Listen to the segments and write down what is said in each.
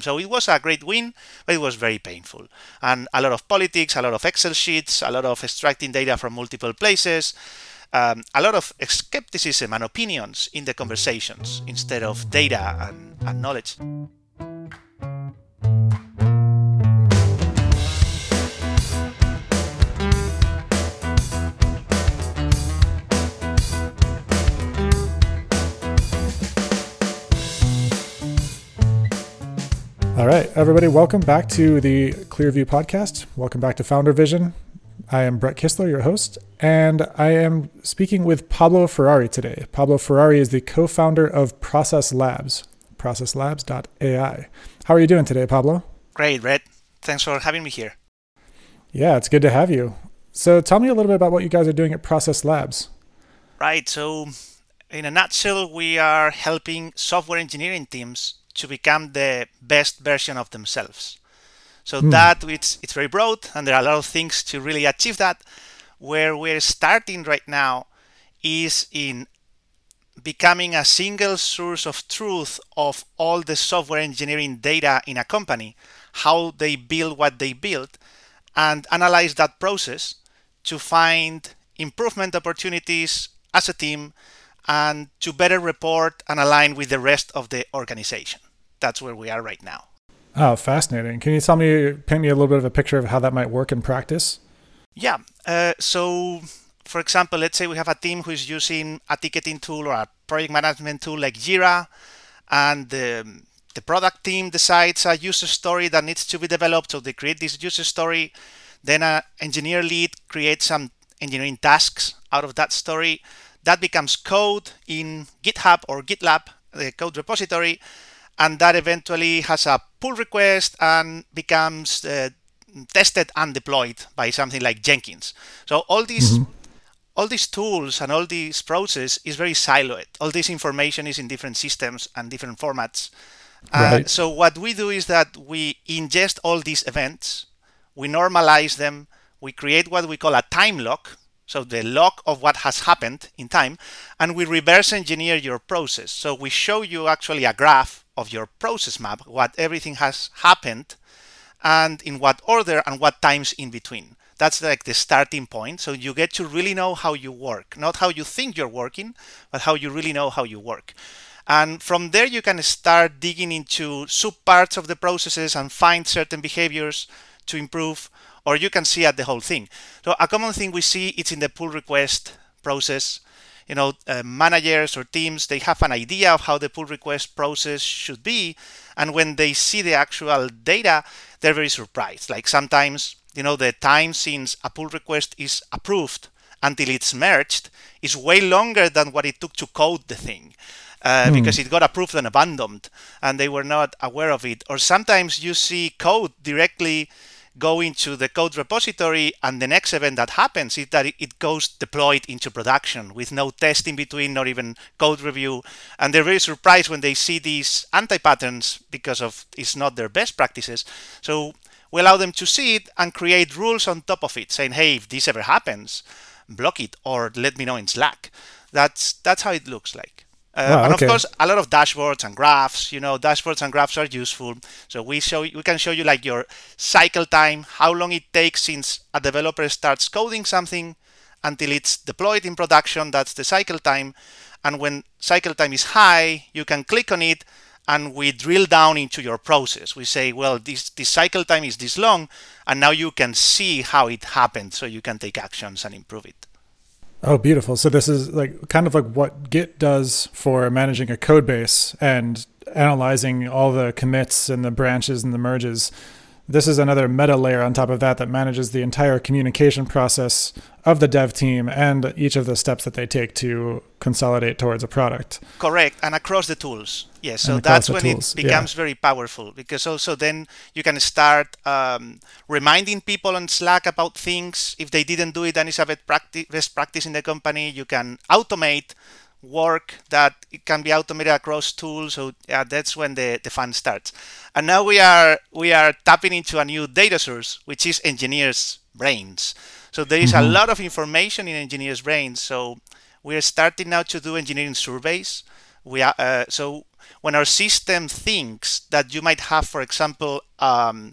So it was a great win, but it was very painful. And a lot of politics, a lot of Excel sheets, a lot of extracting data from multiple places, um, a lot of skepticism and opinions in the conversations instead of data and, and knowledge. All right, everybody, welcome back to the Clearview podcast. Welcome back to Founder Vision. I am Brett Kistler, your host, and I am speaking with Pablo Ferrari today. Pablo Ferrari is the co founder of Process Labs, processlabs.ai. How are you doing today, Pablo? Great, Brett. Thanks for having me here. Yeah, it's good to have you. So tell me a little bit about what you guys are doing at Process Labs. Right. So, in a nutshell, we are helping software engineering teams to become the best version of themselves. So mm. that it's it's very broad, and there are a lot of things to really achieve that. Where we're starting right now is in becoming a single source of truth of all the software engineering data in a company, how they build what they build, and analyze that process to find improvement opportunities as a team and to better report and align with the rest of the organization. That's where we are right now. Oh, fascinating. Can you tell me, paint me a little bit of a picture of how that might work in practice? Yeah. Uh, so, for example, let's say we have a team who is using a ticketing tool or a project management tool like Jira, and the, the product team decides a user story that needs to be developed. So they create this user story. Then an engineer lead creates some engineering tasks out of that story. That becomes code in GitHub or GitLab, the code repository and that eventually has a pull request and becomes uh, tested and deployed by something like Jenkins. So all these mm-hmm. all these tools and all these process is very siloed. All this information is in different systems and different formats. Right. Uh, so what we do is that we ingest all these events, we normalize them, we create what we call a time log, so the log of what has happened in time, and we reverse engineer your process. So we show you actually a graph of your process map, what everything has happened, and in what order and what times in between. That's like the starting point. So you get to really know how you work, not how you think you're working, but how you really know how you work. And from there, you can start digging into subparts of the processes and find certain behaviors to improve or you can see at the whole thing. So a common thing we see it's in the pull request process. You know, uh, managers or teams they have an idea of how the pull request process should be, and when they see the actual data, they're very surprised. Like sometimes, you know, the time since a pull request is approved until it's merged is way longer than what it took to code the thing. Uh, mm. because it got approved and abandoned and they were not aware of it. Or sometimes you see code directly go into the code repository and the next event that happens is that it goes deployed into production with no test in between not even code review. And they're very surprised when they see these anti-patterns because of it's not their best practices. So we allow them to see it and create rules on top of it saying hey if this ever happens block it or let me know in slack. That's that's how it looks like uh, wow, and okay. of course, a lot of dashboards and graphs. You know, dashboards and graphs are useful. So we show we can show you like your cycle time, how long it takes since a developer starts coding something until it's deployed in production. That's the cycle time. And when cycle time is high, you can click on it and we drill down into your process. We say, well, this, this cycle time is this long, and now you can see how it happened, so you can take actions and improve it. Oh, beautiful. So this is like kind of like what Git does for managing a code base and analyzing all the commits and the branches and the merges. This is another meta layer on top of that that manages the entire communication process of the dev team and each of the steps that they take to consolidate towards a product. Correct, and across the tools. Yes, so that's when tools. it becomes yeah. very powerful because also then you can start um, reminding people on Slack about things. If they didn't do it, then it's a best practice in the company. You can automate work that it can be automated across tools. So yeah, that's when the, the fun starts. And now we are we are tapping into a new data source, which is engineers' brains. So there is mm-hmm. a lot of information in engineers' brains. So we are starting now to do engineering surveys We are, uh, so when our system thinks that you might have, for example, um,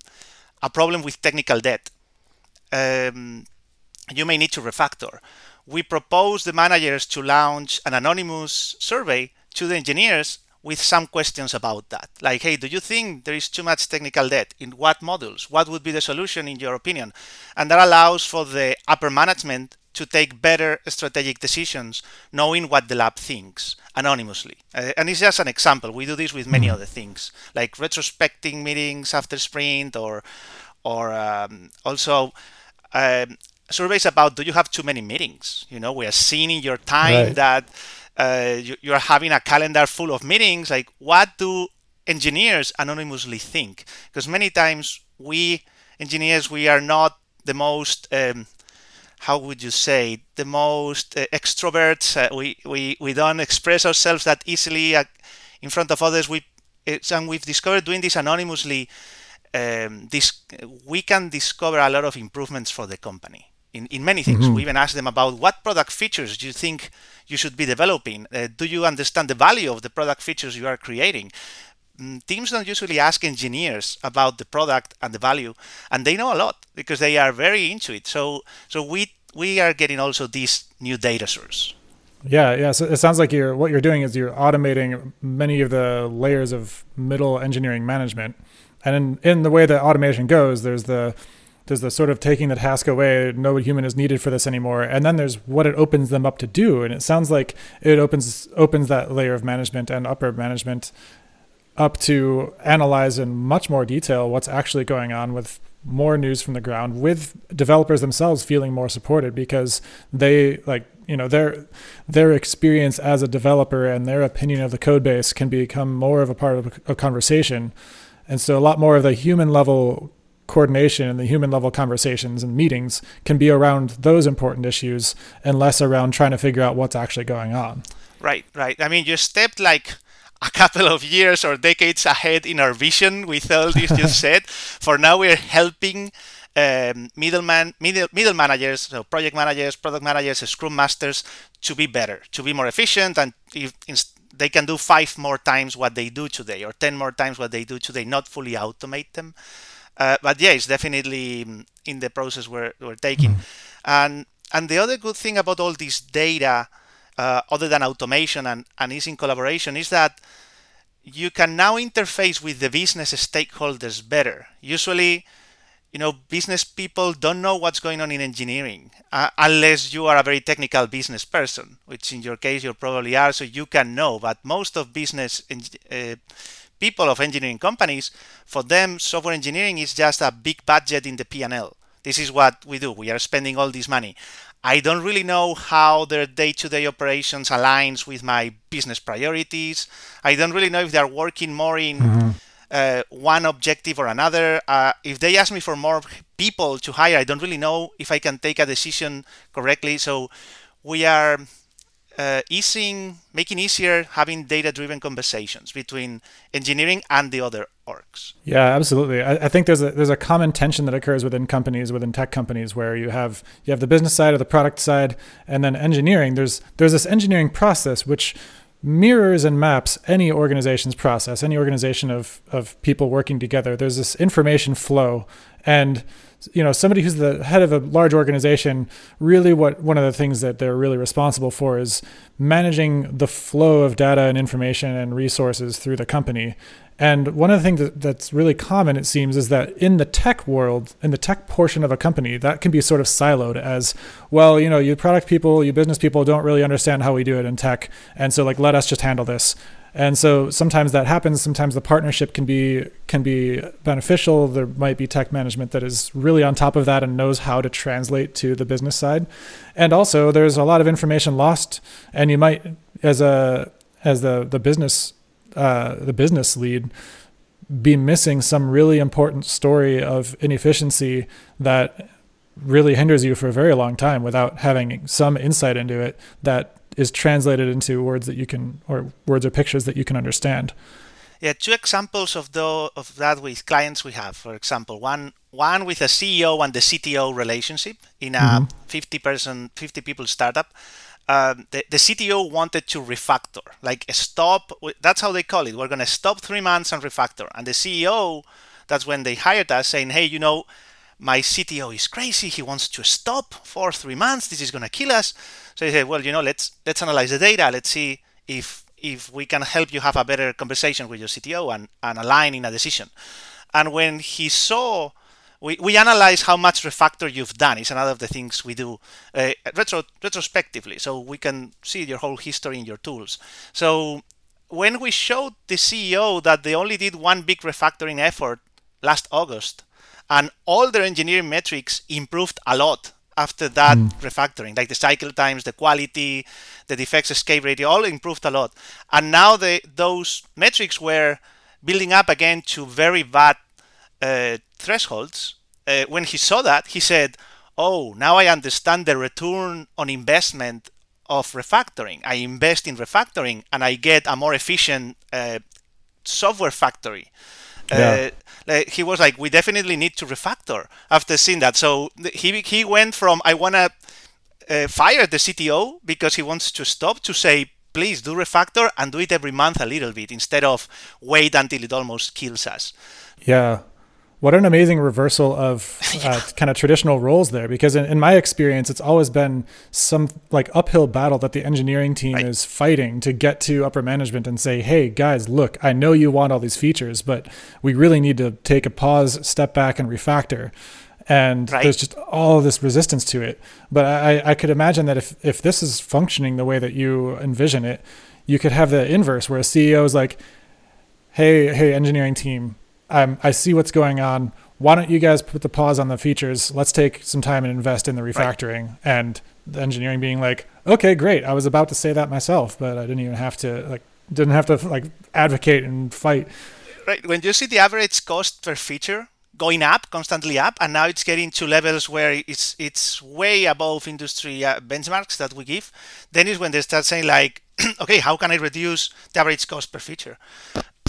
a problem with technical debt, um, you may need to refactor. We propose the managers to launch an anonymous survey to the engineers with some questions about that. Like, hey, do you think there is too much technical debt? In what modules? What would be the solution in your opinion? And that allows for the upper management to take better strategic decisions knowing what the lab thinks anonymously. Uh, and it's just an example. We do this with many other things, like retrospecting meetings after sprint or or um, also um, surveys about do you have too many meetings? You know, we are seeing in your time right. that uh, you, you are having a calendar full of meetings. Like, what do engineers anonymously think? Because many times we engineers we are not the most um, how would you say the most uh, extroverts uh, we, we we don't express ourselves that easily uh, in front of others we and we've discovered doing this anonymously um, this we can discover a lot of improvements for the company in, in many things. Mm-hmm. We even ask them about what product features do you think you should be developing? Uh, do you understand the value of the product features you are creating? Mm, teams don't usually ask engineers about the product and the value, and they know a lot because they are very into it. So, so we we are getting also this new data source. Yeah, yeah. So it sounds like you're what you're doing is you're automating many of the layers of middle engineering management, and in, in the way that automation goes, there's the there's the sort of taking the task away no human is needed for this anymore and then there's what it opens them up to do and it sounds like it opens opens that layer of management and upper management up to analyze in much more detail what's actually going on with more news from the ground with developers themselves feeling more supported because they like you know their their experience as a developer and their opinion of the code base can become more of a part of a conversation. And so a lot more of the human level coordination and the human level conversations and meetings can be around those important issues and less around trying to figure out what's actually going on. Right, right. I mean, you stepped like a couple of years or decades ahead in our vision with all this you said. For now, we're helping um, middleman, middle, middle managers, so project managers, product managers, scrum masters to be better, to be more efficient, and if they can do five more times what they do today or 10 more times what they do today, not fully automate them. Uh, but yeah, it's definitely mm, in the process we're, we're taking. Mm-hmm. And and the other good thing about all this data, uh, other than automation and, and is in collaboration, is that you can now interface with the business stakeholders better. Usually, you know, business people don't know what's going on in engineering uh, unless you are a very technical business person, which in your case you probably are, so you can know. But most of business uh, people of engineering companies, for them, software engineering is just a big budget in the P&L. This is what we do. We are spending all this money. I don't really know how their day-to-day operations aligns with my business priorities. I don't really know if they're working more in mm-hmm. uh, one objective or another. Uh, if they ask me for more people to hire, I don't really know if I can take a decision correctly. So we are uh, easing, making easier having data-driven conversations between engineering and the other orgs. Yeah, absolutely. I, I, think there's a there's a common tension that occurs within companies, within tech companies, where you have you have the business side or the product side, and then engineering. There's there's this engineering process which mirrors and maps any organization's process, any organization of of people working together. There's this information flow and you know somebody who's the head of a large organization really what one of the things that they're really responsible for is managing the flow of data and information and resources through the company and one of the things that, that's really common it seems is that in the tech world in the tech portion of a company that can be sort of siloed as well you know you product people you business people don't really understand how we do it in tech and so like let us just handle this. And so sometimes that happens. Sometimes the partnership can be can be beneficial. There might be tech management that is really on top of that and knows how to translate to the business side. And also there's a lot of information lost and you might as a as the the business uh, the business lead be missing some really important story of inefficiency that really hinders you for a very long time without having some insight into it that is translated into words that you can or words or pictures that you can understand. Yeah two examples of the of that with clients we have. For example one one with a ceo and the cto relationship in a mm-hmm. 50 person 50 people startup um, the, the CTO wanted to refactor, like stop. That's how they call it. We're going to stop three months and refactor. And the CEO, that's when they hired us, saying, "Hey, you know, my CTO is crazy. He wants to stop for three months. This is going to kill us." So he said, "Well, you know, let's let's analyze the data. Let's see if if we can help you have a better conversation with your CTO and, and align in a decision." And when he saw we, we analyze how much refactor you've done. It's another of the things we do uh, retro, retrospectively, so we can see your whole history in your tools. So when we showed the CEO that they only did one big refactoring effort last August, and all their engineering metrics improved a lot after that mm. refactoring, like the cycle times, the quality, the defects escape rate, all improved a lot. And now the, those metrics were building up again to very bad uh, thresholds, uh, when he saw that, he said, "Oh, now I understand the return on investment of refactoring. I invest in refactoring, and I get a more efficient uh, software factory." Yeah. Uh, he was like, "We definitely need to refactor." After seeing that, so he he went from I wanna uh, fire the CTO because he wants to stop to say please do refactor and do it every month a little bit instead of wait until it almost kills us. Yeah, what an amazing reversal of uh, kind of traditional roles there because in, in, my experience it's always been some like uphill battle that the engineering team right. is fighting to get to upper management and say hey guys look i know you want all these features but we really need to take a pause step back and refactor and right. there's just all this resistance to it but I, I could imagine that if, if this is functioning the way that you envision it you could have the inverse where a ceo is like hey hey engineering team um, I see what's going on. Why don't you guys put the pause on the features? Let's take some time and invest in the refactoring. Right. And the engineering being like, okay, great. I was about to say that myself, but I didn't even have to like didn't have to like advocate and fight. Right. When you see the average cost per feature going up, constantly up, and now it's getting to levels where it's it's way above industry uh, benchmarks that we give, then is when they start saying like, okay, how can I reduce the average cost per feature?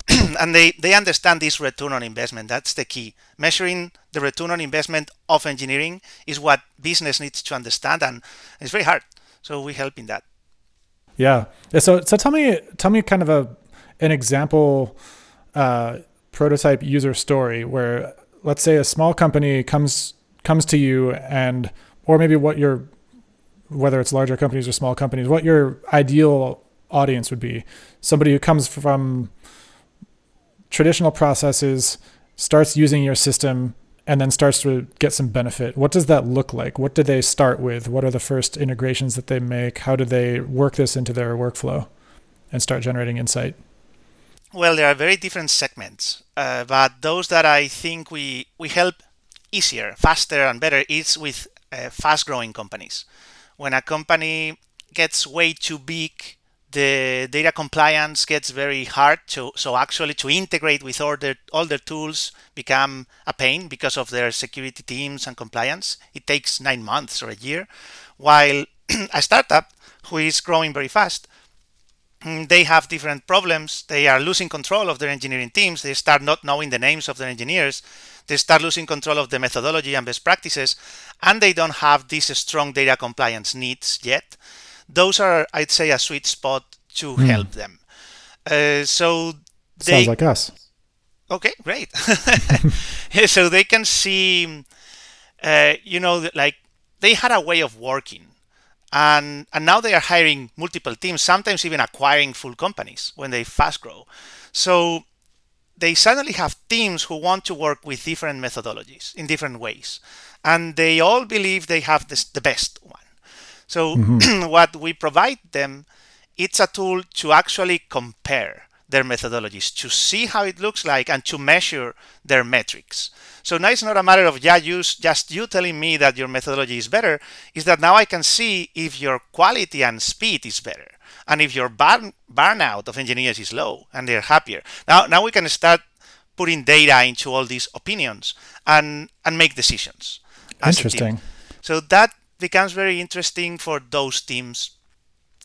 and they, they understand this return on investment. That's the key. Measuring the return on investment of engineering is what business needs to understand, and it's very hard. So we help in that. Yeah. So so tell me tell me kind of a an example uh, prototype user story where let's say a small company comes comes to you and or maybe what your whether it's larger companies or small companies what your ideal audience would be somebody who comes from traditional processes, starts using your system, and then starts to get some benefit. What does that look like? What do they start with? What are the first integrations that they make? How do they work this into their workflow and start generating insight? Well, there are very different segments, uh, but those that I think we, we help easier, faster, and better is with uh, fast growing companies. When a company gets way too big, the data compliance gets very hard to so actually to integrate with all their all their tools become a pain because of their security teams and compliance. It takes nine months or a year. While a startup who is growing very fast mm, they have different problems. They are losing control of their engineering teams. They start not knowing the names of their engineers. They start losing control of the methodology and best practices and they don't have these strong data compliance needs yet those are, I'd say, a sweet spot to mm. help them. Uh, so they, sounds like us. Okay, great. so they can see, uh, you know, like they had a way of working, and and now they are hiring multiple teams, sometimes even acquiring full companies when they fast grow. So they suddenly have teams who want to work with different methodologies in different ways, and they all believe they have this, the best one. So mm-hmm. what we provide them, it's a tool to actually compare their methodologies, to see how it looks like and to measure their metrics. So now it's not a matter of yeah, use just you telling me that your methodology is better, is that now I can see if your quality and speed is better. And if your burn, burnout of engineers is low and they're happier. Now now we can start putting data into all these opinions and and make decisions. Interesting. So that becomes very interesting for those teams.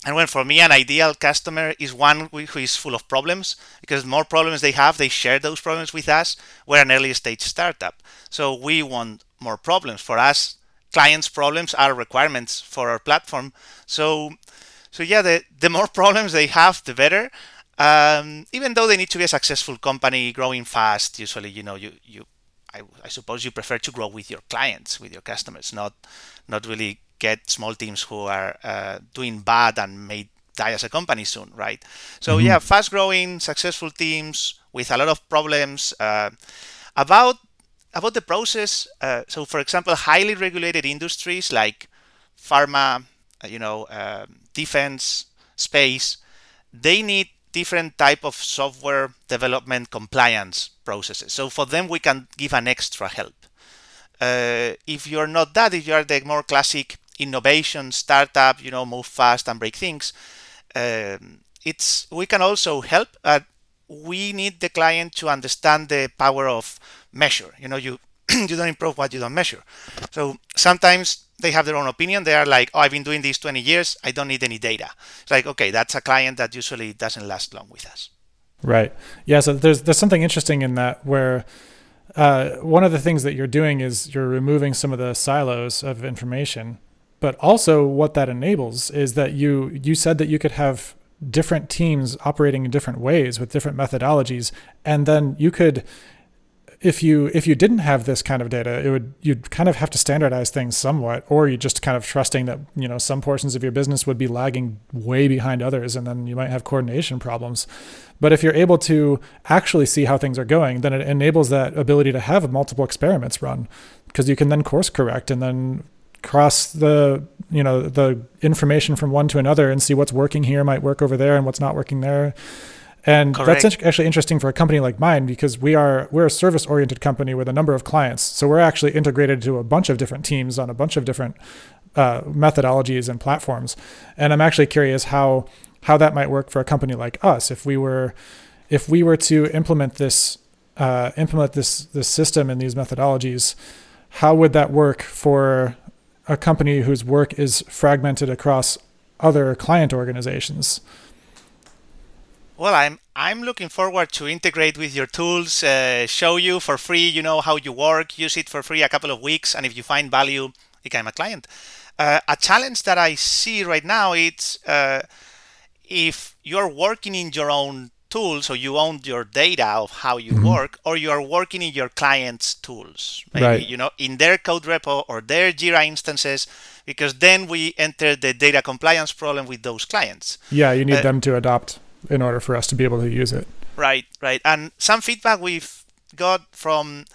And when for me, an ideal customer is one who is full of problems because more problems they have, they share those problems with us. We're an early stage startup. So we want more problems. For us, clients' problems are requirements for our platform. So so yeah, the the more problems they have, the better. Um, even though they need to be a successful company growing fast, usually you know you you I, I suppose you prefer to grow with your clients, with your customers, not not really get small teams who are uh, doing bad and may die as a company soon, right? So mm-hmm. yeah, fast growing, successful teams with a lot of problems. Uh, about about the process. Uh, so for example, highly regulated industries like pharma, uh, you know, um, defense, space, they need different type of software development compliance processes. So for them, we can give an extra help. Uh, if you're not that, if you are the more classic innovation startup, you know, move fast and break things, um, it's we can also help. Uh, we need the client to understand the power of measure. You know, you you don't improve what you don't measure. So sometimes they have their own opinion. They are like, oh, I've been doing this 20 years. I don't need any data. It's like, okay, that's a client that usually doesn't last long with us. Right. Yeah. So there's there's something interesting in that where uh, one of the things that you're doing is you're removing some of the silos of information, but also what that enables is that you you said that you could have different teams operating in different ways with different methodologies, and then you could if you if you didn't have this kind of data, it would you'd kind of have to standardize things somewhat, or you just kind of trusting that you know some portions of your business would be lagging way behind others, and then you might have coordination problems. But if you're able to actually see how things are going, then it enables that ability to have multiple experiments run, because you can then course correct and then cross the you know the information from one to another and see what's working here might work over there and what's not working there and Correct. that's actually interesting for a company like mine because we are we're a service oriented company with a number of clients. So we're actually integrated to a bunch of different teams on a bunch of different uh, methodologies and platforms. And I'm actually curious how how that might work for a company like us if we were if we were to implement this uh, implement this this system and these methodologies. How would that work for a company whose work is fragmented across other client organizations? Well, I'm I'm looking forward to integrate with your tools, uh, show you for free, you know how you work, use it for free a couple of weeks, and if you find value, become a client. Uh, a challenge that I see right now it's uh, if you're working in your own tools, so you own your data of how you mm-hmm. work, or you are working in your client's tools, maybe right. you know in their code repo or their Jira instances, because then we enter the data compliance problem with those clients. Yeah, you need uh, them to adopt in order for us to be able to use it. Right, right. And some feedback we've got from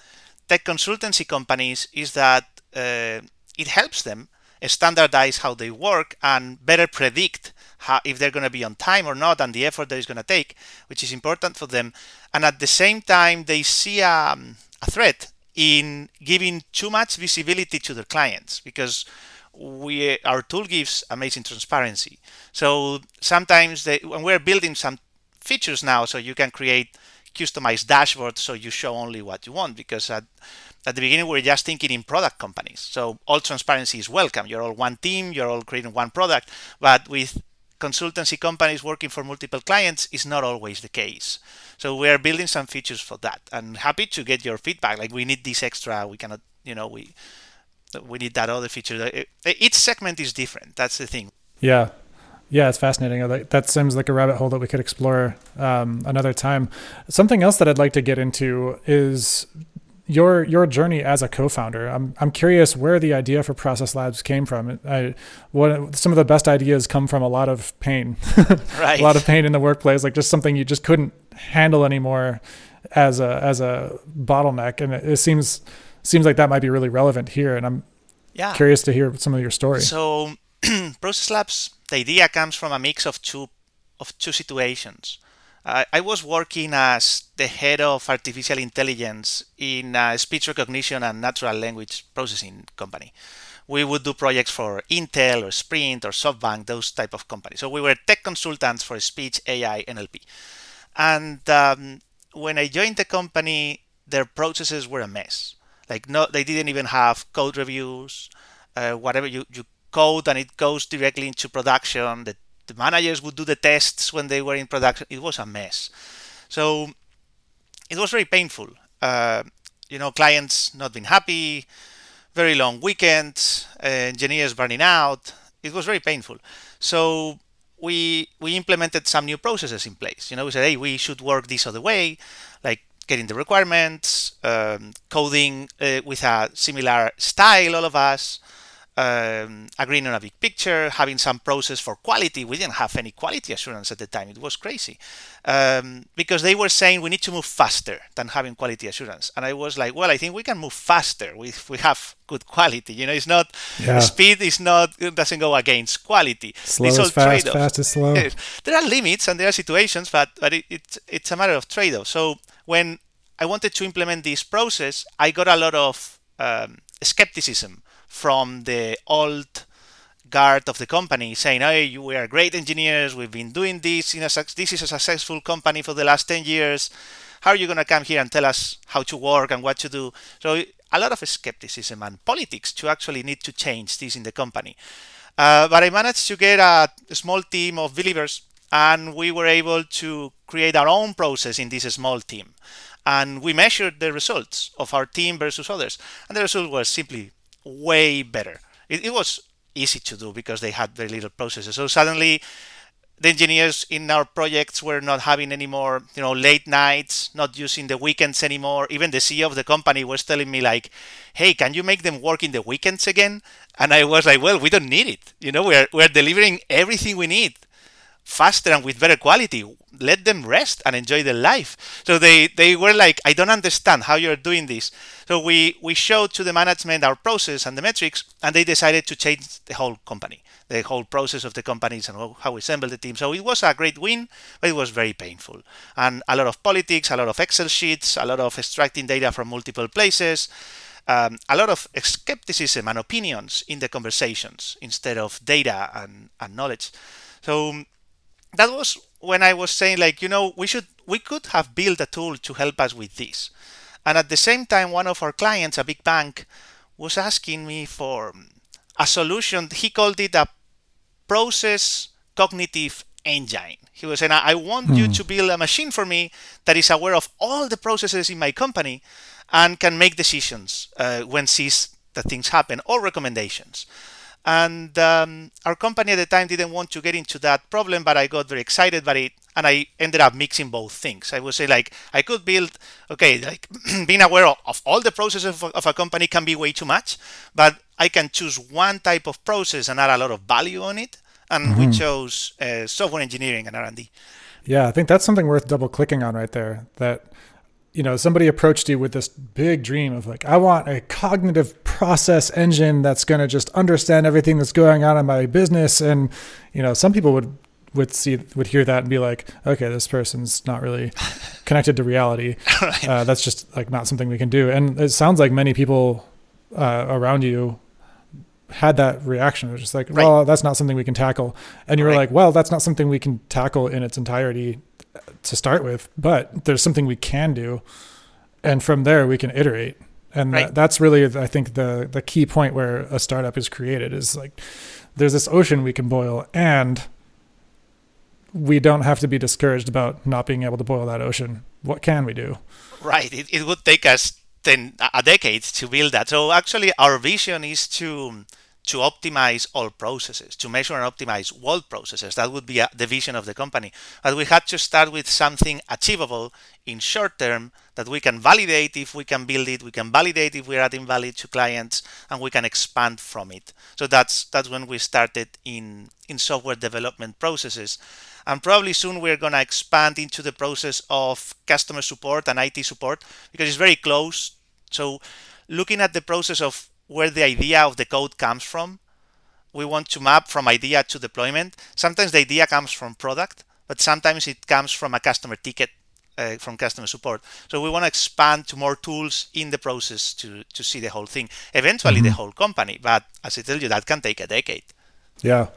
tech consultancy companies is that uh, it helps them standardize how they work and better predict how, if they're going to be on time or not and the effort that it's going to take, which is important for them. And at the same time, they see um, a threat in giving too much visibility to their clients because we our tool gives amazing transparency. So sometimes they, when we're building some features now, so you can create customized dashboards so you show only what you want because at, at the beginning we are just thinking in product companies. So all transparency is welcome. You're all one team, you're all creating one product, but with consultancy companies working for multiple clients is not always the case. So we are building some features for that and happy to get your feedback. Like we need this extra, we cannot, you know, we we need that other feature. Each segment is different. That's the thing. Yeah. Yeah, it's fascinating. That seems like a rabbit hole that we could explore um, another time. Something else that I'd like to get into is your your journey as a co-founder. I'm I'm curious where the idea for Process Labs came from. I, what some of the best ideas come from a lot of pain, right. a lot of pain in the workplace, like just something you just couldn't handle anymore as a as a bottleneck, and it, it seems seems like that might be really relevant here, and I'm yeah. curious to hear some of your story. So, Process Labs, the idea comes from a mix of two of two situations. Uh, I was working as the head of artificial intelligence in a speech recognition and natural language processing company. We would do projects for Intel or Sprint or SoftBank, those type of companies. So we were tech consultants for speech, AI, NLP. And um, when I joined the company, their processes were a mess. Like no, they didn't even have code reviews. Uh, whatever you, you code and it goes directly into production. The, the managers would do the tests when they were in production. It was a mess. So it was very painful. Uh, you know, clients not being happy, very long weekends, uh, engineers burning out. It was very painful. So we we implemented some new processes in place. You know, we said, hey, we should work this other way, getting the requirements, um, coding uh, with a similar style, all of us, um, agreeing on a big picture, having some process for quality. We didn't have any quality assurance at the time. It was crazy um, because they were saying we need to move faster than having quality assurance. And I was like, well, I think we can move faster if we have good quality. You know, it's not yeah. speed is not it doesn't go against quality. Slow is fast, fast is slow. There are limits and there are situations, but but it, it's it's a matter of trade-off. So when I wanted to implement this process, I got a lot of um, skepticism from the old guard of the company saying, "Hey, we are great engineers. We've been doing this. In a, this is a successful company for the last 10 years. How are you going to come here and tell us how to work and what to do?" So a lot of skepticism and politics to actually need to change this in the company. Uh, but I managed to get a small team of believers, and we were able to create our own process in this small team. And we measured the results of our team versus others, and the result was simply way better. It, it was easy to do because they had very little processes. So suddenly the engineers in our projects were not having any more, you know, late nights, not using the weekends anymore. Even the CEO of the company was telling me like, "Hey, can you make them work in the weekends again?" And I was like, "Well, we don't need it. You know, we're we're delivering everything we need faster and with better quality. Let them rest and enjoy their life. So they, they were like, I don't understand how you're doing this. So we, we showed to the management our process and the metrics, and they decided to change the whole company, the whole process of the companies and how we assemble the team. So it was a great win, but it was very painful. And a lot of politics, a lot of Excel sheets, a lot of extracting data from multiple places. Um, a lot of skepticism and opinions in the conversations instead of data and, and knowledge. So that was when I was saying like, you know, we should we could have built a tool to help us with this. And at the same time, one of our clients, a big bank, was asking me for a solution. He called it a process cognitive engine. He was saying, I want you hmm. to build a machine for me that is aware of all the processes in my company and can make decisions uh, when sees that things happen or recommendations. And um, our company at the time didn't want to get into that problem, but I got very excited by it, and I ended up mixing both things. I would say like I could build, okay, like being aware of, of all the processes of, of a company can be way too much, but I can choose one type of process and add a lot of value on it. And mm-hmm. we chose uh, software engineering and R&D. Yeah, I think that's something worth double clicking on right there. That you know somebody approached you with this big dream of like i want a cognitive process engine that's going to just understand everything that's going on in my business and you know some people would would see would hear that and be like okay this person's not really connected to reality right. uh, that's just like not something we can do and it sounds like many people uh, around you had that reaction. It was just like, right. well, that's not something we can tackle. And you were right. like, well, that's not something we can tackle in its entirety to start with, but there's something we can do, and from there we can iterate. And right. that, that's really, I think, the the key point where a startup is created is like there's this ocean we can boil, and we don't have to be discouraged about not being able to boil that ocean. What can we do? Right. It, it would take us ten uh, a decade to build that. So actually, our vision is to to optimize all processes, to measure and optimize all processes. That would be a, the vision of the company. But we had to start with something achievable in short term that we can validate if we can build it, we can validate if we're adding value to clients, and we can expand from it. So that's that's when we started in in software development processes. And probably soon we're going to expand into the process of customer support and IT support because it's very close. So looking at the process of where the idea of the code comes from. We want to map from idea to deployment. Sometimes the idea comes from product, but sometimes it comes from a customer ticket uh, from customer support. So we want to expand to more tools in the process to, to see the whole thing, eventually mm-hmm. the whole company. But as I tell you, that can take a decade. Yeah.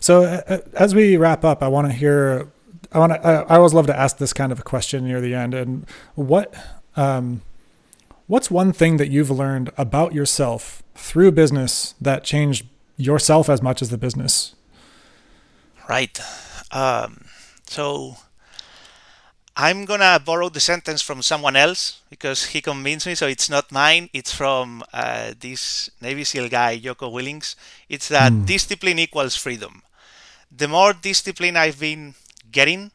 So uh, uh as we wrap up, I want to hear. I want to. I, I always love to ask this kind of a question near the end. And what um, What's one thing that you've learned about yourself through business that changed yourself as much as the business? Right. Um, so I'm gonna borrow the sentence from someone else because he convinced me. So it's not mine. It's from uh, this Navy SEAL guy, Jocko Willink. It's that mm. discipline equals freedom. the more discipline I've been getting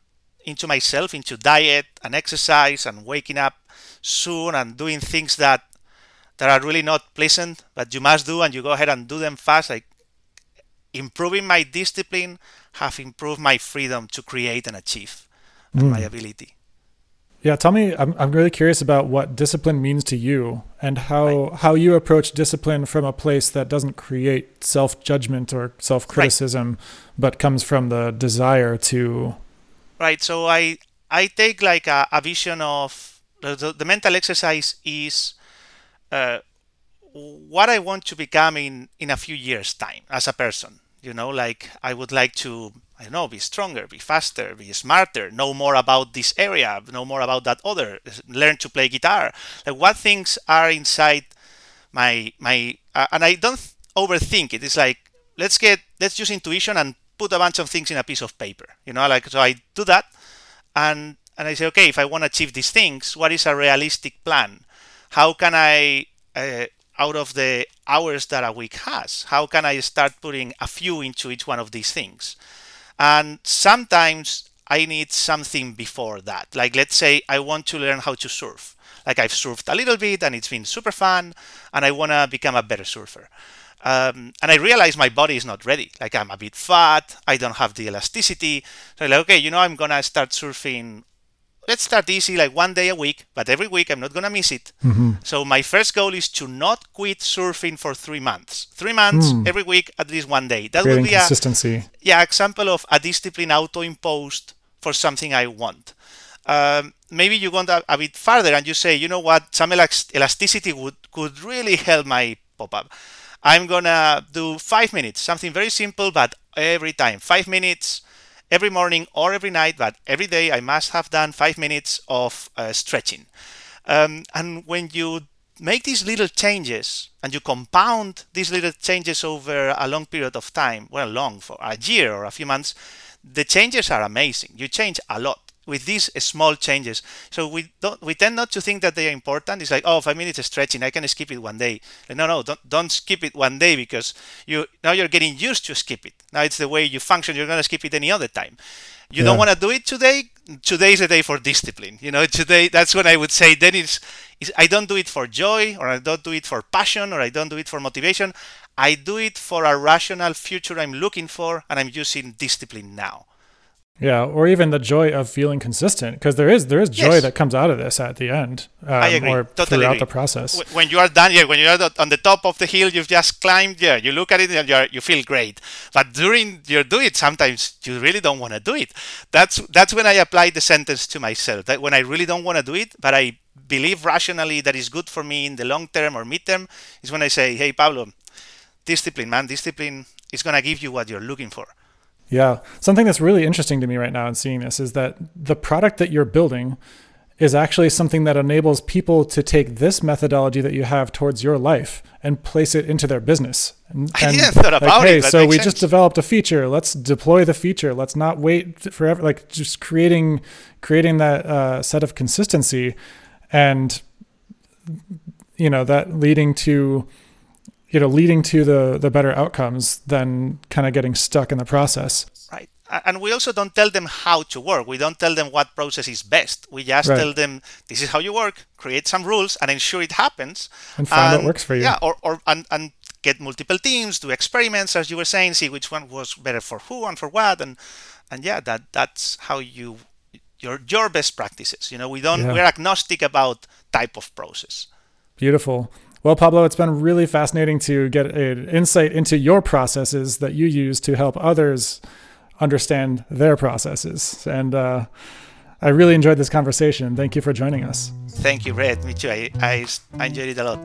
into myself, into diet and exercise and waking up soon and doing things that that are really not pleasant, but you must do and you go ahead and do them fast. Like improving my discipline have improved my freedom to create and achieve mm. my ability. Yeah, tell me. I'm I'm really curious about what discipline means to you and how right. how you approach discipline from a place that doesn't create self judgment or self criticism, right. but comes from the desire to. Right. So I I take like a, a vision of the, the mental exercise is uh, what I want to become in in a few years time as a person. You know, like I would like to I don't know, be stronger, be faster, be smarter, know more about this area, know more about that other, learn to play guitar. Like what things are inside my my uh, and I don't overthink it. It's like let's get let's use intuition and put a bunch of things in a piece of paper. You know, like so I do that and and I say, okay, if I want to achieve these things, what is a realistic plan? How can I uh, out of the hours that a week has, how can I start putting a few into each one of these things? And sometimes I need something before that. Like, let's say I want to learn how to surf. Like, I've surfed a little bit and it's been super fun, and I want to become a better surfer. Um, and I realize my body is not ready. Like, I'm a bit fat, I don't have the elasticity. So, like, okay, you know, I'm going to start surfing let's start easy, like one day a week, but every week I'm not gonna miss it. Mm-hmm. So my first goal is to not quit surfing for three months. Three months mm. every week, at least one day. That Creating would be consistency. a yeah example of a discipline auto-imposed for something I want. Um, maybe you go a, a, bit further and you say, you know what, some elasticity would could really help my pop-up. I'm gonna do five minutes, something very simple, but every time five minutes every morning or every night, but every day I must have done five minutes of uh, stretching. Um, and when you make these little changes and you compound these little changes over a long period of time, well, long for a year or a few months, the changes are amazing. You change a lot with these small changes. So we don't we tend not to think that they are important. It's like, oh, five minutes stretching, I can skip it one day. Like, no, no, don't don't skip it one day because you now you're getting used to skip it. Now it's the way you function. You're gonna skip it any other time. You yeah. don't want to do it today. Today is the day for discipline. You know, today that's when I would say. Then it's, it's I don't do it for joy, or I don't do it for passion, or I don't do it for motivation. I do it for a rational future I'm looking for, and I'm using discipline now. Yeah, or even the joy of feeling consistent, because there is there is joy yes. that comes out of this at the end, um, I agree. or totally throughout agree. the process. When you are done, yeah, when you are on the top of the hill, you've just climbed. Yeah, you look at it and you you feel great. But during your do it, sometimes you really don't want to do it. That's that's when I apply the sentence to myself. That when I really don't want to do it, but I believe rationally that is good for me in the long term or midterm, is when I say, "Hey, Pablo, discipline, man, discipline is gonna give you what you're looking for." Yeah. Something that's really interesting to me right now in seeing this is that the product that you're building is actually something that enables people to take this methodology that you have towards your life and place it into their business. And, I didn't thought about like, hey, it. so we sense. just developed a feature. Let's deploy the feature. Let's not wait forever. Like just creating creating that uh, set of consistency, and you know that leading to you know leading to the the better outcomes than kind of getting stuck in the process. Right. And we also don't tell them how to work. We don't tell them what process is best. We just right. tell them this is how you work. Create some rules and ensure it happens. And find and, what works for you. yeah or, or and, and get multiple teams do experiments as you were saying see which one was better for who and for what. And and yeah that that's how you your your best practices. You know we don't yeah. we're agnostic about type of process. Beautiful well, Pablo, it's been really fascinating to get an insight into your processes that you use to help others understand their processes. And uh, I really enjoyed this conversation. Thank you for joining us. Thank you, Brett. Me too. I, I, I enjoyed it a lot.